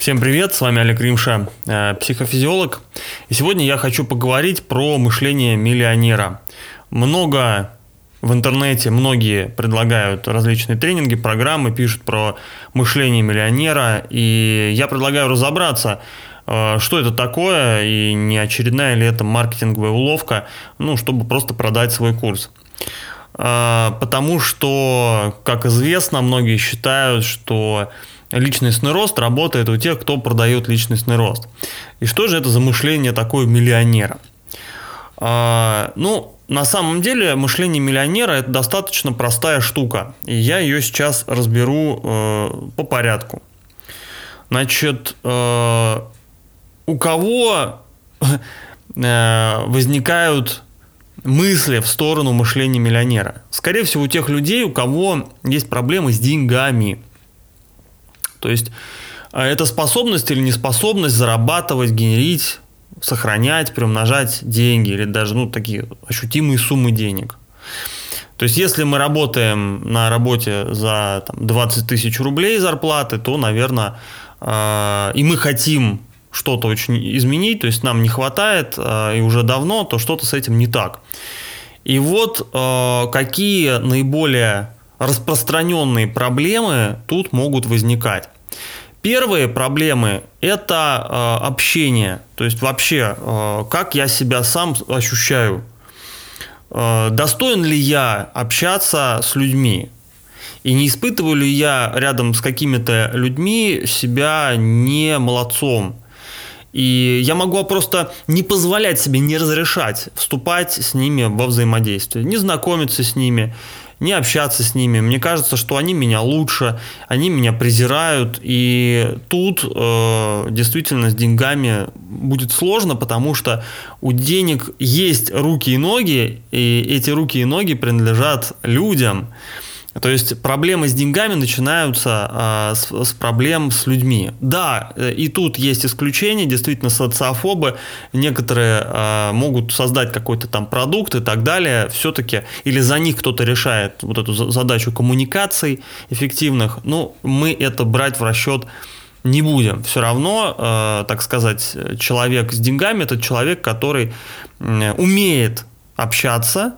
Всем привет, с вами Олег Римша, э, психофизиолог. И сегодня я хочу поговорить про мышление миллионера. Много в интернете, многие предлагают различные тренинги, программы, пишут про мышление миллионера. И я предлагаю разобраться, э, что это такое и не очередная ли это маркетинговая уловка, ну, чтобы просто продать свой курс. Э, потому что, как известно, многие считают, что личностный рост работает у тех, кто продает личностный рост. И что же это за мышление такое миллионера? А, ну, на самом деле мышление миллионера это достаточно простая штука. И я ее сейчас разберу э, по порядку. Значит, э, у кого э, возникают мысли в сторону мышления миллионера? Скорее всего, у тех людей, у кого есть проблемы с деньгами. То есть а, это способность или неспособность зарабатывать, генерить, сохранять, приумножать деньги или даже ну, такие ощутимые суммы денег. То есть, если мы работаем на работе за там, 20 тысяч рублей зарплаты, то, наверное, э, и мы хотим что-то очень изменить, то есть нам не хватает, э, и уже давно, то что-то с этим не так. И вот э, какие наиболее распространенные проблемы тут могут возникать. Первые проблемы – это э, общение, то есть вообще, э, как я себя сам ощущаю, э, достоин ли я общаться с людьми, и не испытываю ли я рядом с какими-то людьми себя не молодцом. И я могу просто не позволять себе, не разрешать вступать с ними во взаимодействие, не знакомиться с ними, не общаться с ними. Мне кажется, что они меня лучше, они меня презирают. И тут э, действительно с деньгами будет сложно, потому что у денег есть руки и ноги, и эти руки и ноги принадлежат людям. То есть проблемы с деньгами начинаются э, с, с проблем с людьми. Да, э, и тут есть исключения, действительно социофобы, некоторые э, могут создать какой-то там продукт и так далее, все-таки, или за них кто-то решает вот эту задачу коммуникаций эффективных, ну, мы это брать в расчет не будем. Все равно, э, так сказать, человек с деньгами это человек, который умеет общаться,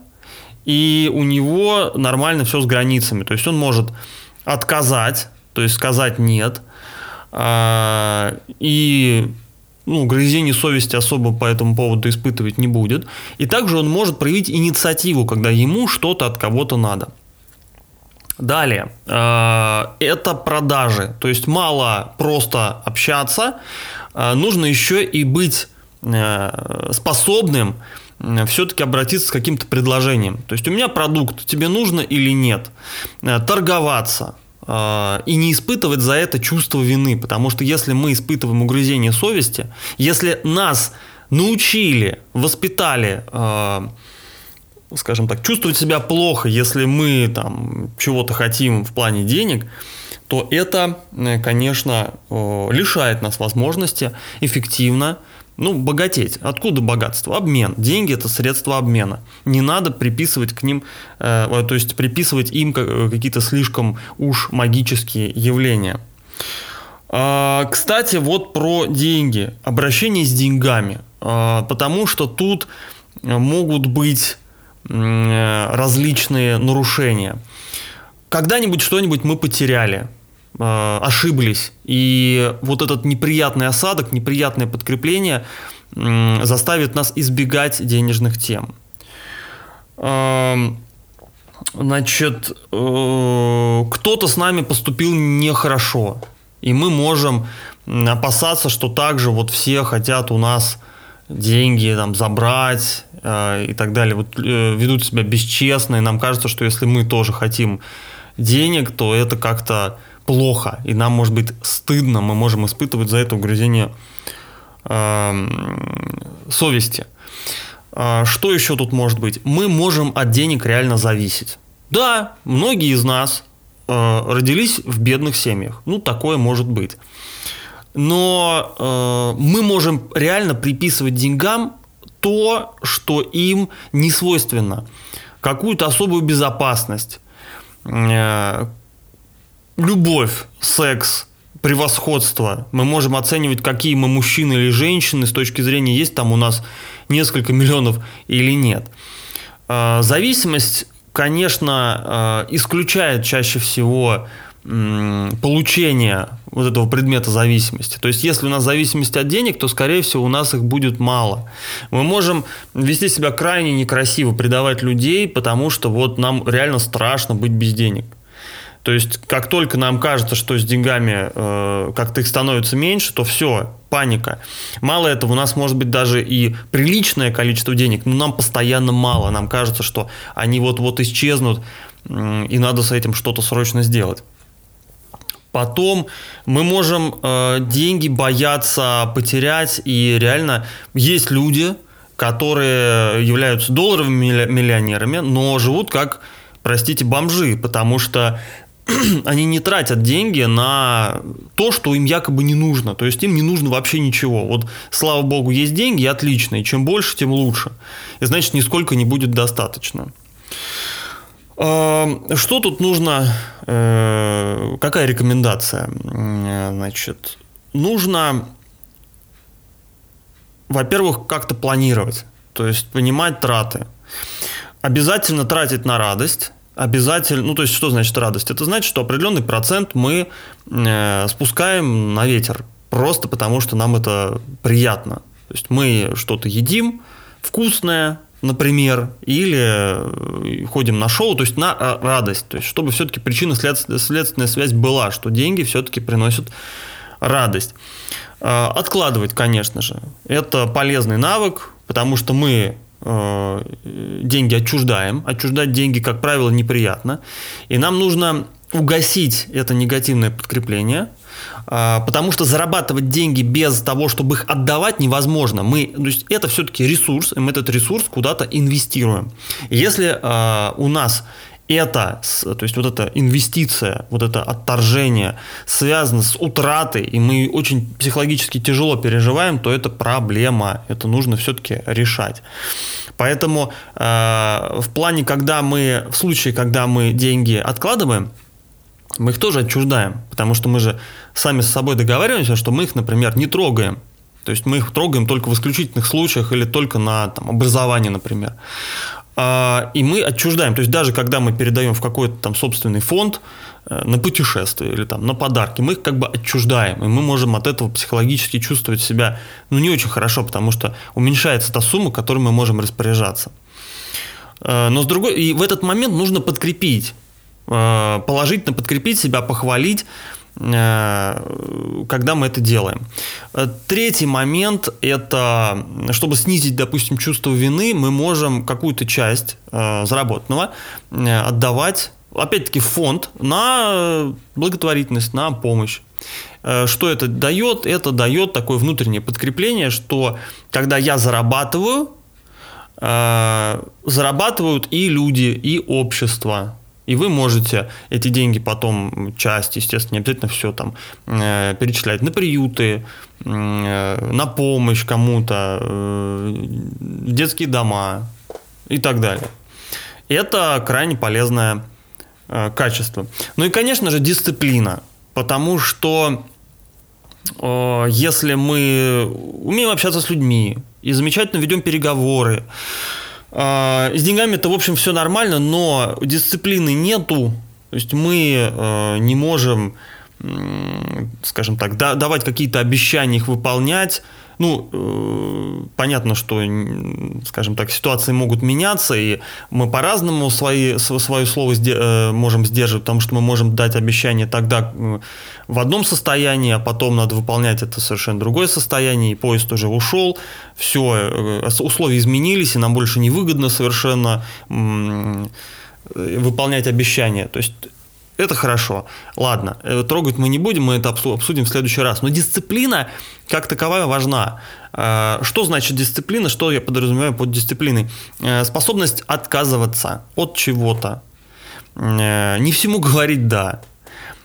и у него нормально все с границами. То есть он может отказать, то есть сказать нет, а, и ну, грызений совести особо по этому поводу испытывать не будет. И также он может проявить инициативу, когда ему что-то от кого-то надо. Далее, а, это продажи. То есть мало просто общаться, а, нужно еще и быть способным все-таки обратиться с каким-то предложением. То есть у меня продукт, тебе нужно или нет. Э, торговаться э, и не испытывать за это чувство вины. Потому что если мы испытываем угрызение совести, если нас научили, воспитали, э, скажем так, чувствовать себя плохо, если мы там чего-то хотим в плане денег, то это, конечно, лишает нас возможности эффективно ну, богатеть. Откуда богатство? Обмен. Деньги – это средство обмена. Не надо приписывать к ним, э, то есть приписывать им какие-то слишком уж магические явления. Э, кстати, вот про деньги. Обращение с деньгами. Э, потому что тут могут быть э, различные нарушения. Когда-нибудь что-нибудь мы потеряли – Э, ошиблись. И вот этот неприятный осадок, неприятное подкрепление заставит нас избегать денежных тем. Эм, значит, э, кто-то с нами поступил нехорошо, и мы можем опасаться, что также вот все хотят у нас деньги там забрать э, и так далее, вот ведут себя бесчестно, и нам кажется, что если мы тоже хотим денег, то это как-то плохо, и нам может быть стыдно, мы можем испытывать за это угрызение э, совести. Э, что еще тут может быть? Мы можем от денег реально зависеть. Да, многие из нас э, родились в бедных семьях. Ну, такое может быть. Но э, мы можем реально приписывать деньгам то, что им не свойственно. Какую-то особую безопасность, э, любовь, секс, превосходство. Мы можем оценивать, какие мы мужчины или женщины с точки зрения, есть там у нас несколько миллионов или нет. А, зависимость, конечно, а, исключает чаще всего получение вот этого предмета зависимости. То есть, если у нас зависимость от денег, то, скорее всего, у нас их будет мало. Мы можем вести себя крайне некрасиво, предавать людей, потому что вот нам реально страшно быть без денег. То есть, как только нам кажется, что с деньгами э, как-то их становится меньше, то все, паника. Мало этого, у нас может быть даже и приличное количество денег, но нам постоянно мало. Нам кажется, что они вот-вот исчезнут, э, и надо с этим что-то срочно сделать. Потом мы можем э, деньги бояться потерять, и реально есть люди, которые являются долларовыми миллионерами, но живут как простите, бомжи, потому что они не тратят деньги на то, что им якобы не нужно. То есть им не нужно вообще ничего. Вот, слава богу, есть деньги, отлично. И чем больше, тем лучше. И значит, нисколько не будет достаточно. А, что тут нужно? Э, какая рекомендация? Значит, нужно, во-первых, как-то планировать. То есть понимать траты. Обязательно тратить на радость обязательно, ну то есть что значит радость? Это значит, что определенный процент мы э, спускаем на ветер, просто потому что нам это приятно. То есть мы что-то едим вкусное, например, или э, ходим на шоу, то есть на э, радость, то есть чтобы все-таки причинно-следственная связь была, что деньги все-таки приносят радость. Э, откладывать, конечно же, это полезный навык, потому что мы деньги отчуждаем. Отчуждать деньги, как правило, неприятно. И нам нужно угасить это негативное подкрепление, э, потому что зарабатывать деньги без того, чтобы их отдавать, невозможно. Мы, то есть это все-таки ресурс, и мы этот ресурс куда-то инвестируем. Если э, у нас это, то есть вот эта инвестиция, вот это отторжение связано с утратой, и мы очень психологически тяжело переживаем, то это проблема, это нужно все-таки решать. Поэтому э, в плане, когда мы, в случае, когда мы деньги откладываем, мы их тоже отчуждаем, потому что мы же сами с собой договариваемся, что мы их, например, не трогаем. То есть мы их трогаем только в исключительных случаях или только на там, образование, например. А, и мы отчуждаем. То есть даже когда мы передаем в какой-то там собственный фонд э, на путешествие или там на подарки, мы их как бы отчуждаем, и мы можем от этого психологически чувствовать себя ну, не очень хорошо, потому что уменьшается та сумма, которой мы можем распоряжаться. Э, но с другой, и в этот момент нужно подкрепить, э, положительно подкрепить себя, похвалить, когда мы это делаем. Э, третий момент – это, чтобы снизить, допустим, чувство вины, мы можем какую-то часть э, заработанного отдавать, опять-таки, в фонд на благотворительность, на помощь. Что это дает? Это дает такое внутреннее подкрепление, что когда я зарабатываю, зарабатывают и люди, и общество. И вы можете эти деньги потом, часть, естественно, не обязательно все там, э, перечислять на приюты, э, на помощь кому-то, э, детские дома и так далее. Это крайне полезное э, качество. Ну и, конечно же, дисциплина. Потому что э, если мы умеем общаться с людьми и замечательно ведем переговоры, а, с деньгами это, в общем, все нормально, но дисциплины нету. То есть мы э, не можем, скажем так, давать какие-то обещания, их выполнять. Ну, э, понятно, что, скажем так, ситуации могут меняться, и мы по-разному свои, свое слово э, можем сдерживать, потому что мы можем дать обещание тогда в одном состоянии, а потом надо выполнять это совершенно другое состояние, и поезд уже ушел, все, э, условия изменились, и нам больше не выгодно совершенно выполнять обещания. То есть это хорошо. Ладно, э, трогать мы не будем, мы это обсудим в следующий раз. Но дисциплина как таковая важна. Э, что значит дисциплина? Что я подразумеваю под дисциплиной? Э, способность отказываться от чего-то. Не всему говорить «да».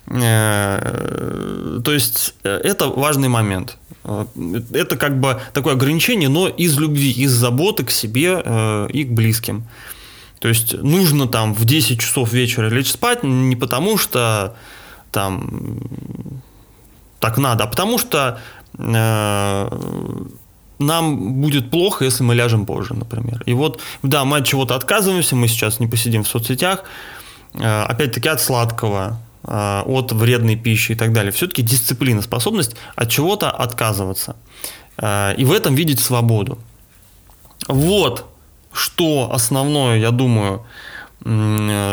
То есть это важный момент. Это как бы такое ограничение, но из любви, из заботы к себе и к близким. То есть нужно там в 10 часов вечера лечь спать не потому, что там так надо, а потому что э, нам будет плохо, если мы ляжем позже, например. И вот, да, мы от чего-то отказываемся, мы сейчас не посидим в соцсетях, э, опять-таки от сладкого, э, от вредной пищи и так далее. Все-таки дисциплина, способность от чего-то отказываться. Э, и в этом видеть свободу. Вот что основное, я думаю,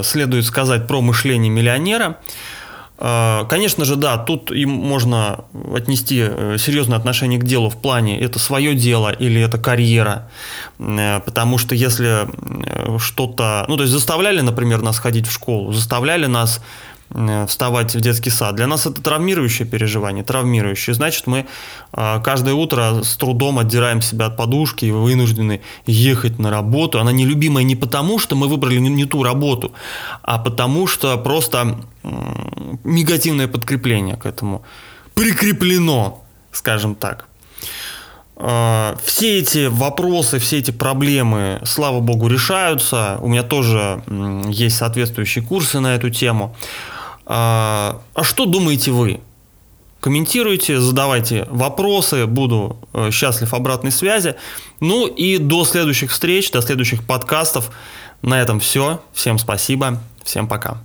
следует сказать про мышление миллионера. А, конечно же, да, тут им можно отнести э, серьезное отношение к делу в плане это свое дело или это карьера. Э, потому что если э, что-то... Ну, то есть заставляли, например, нас ходить в школу, заставляли нас Э, вставать в детский сад. Для нас это травмирующее переживание, травмирующее. Значит, мы э, каждое утро с трудом отдираем себя от подушки и вынуждены ехать на работу. Она нелюбимая не потому, что мы выбрали не ту работу, а потому что просто негативное подкрепление к этому прикреплено, скажем так. Э, все эти вопросы, все эти проблемы, слава богу, решаются. У меня тоже есть соответствующие курсы на эту тему. А, а что думаете вы? Комментируйте, задавайте вопросы, буду э, счастлив обратной связи. Ну и до следующих встреч, до следующих подкастов. На этом все. Всем спасибо, всем пока.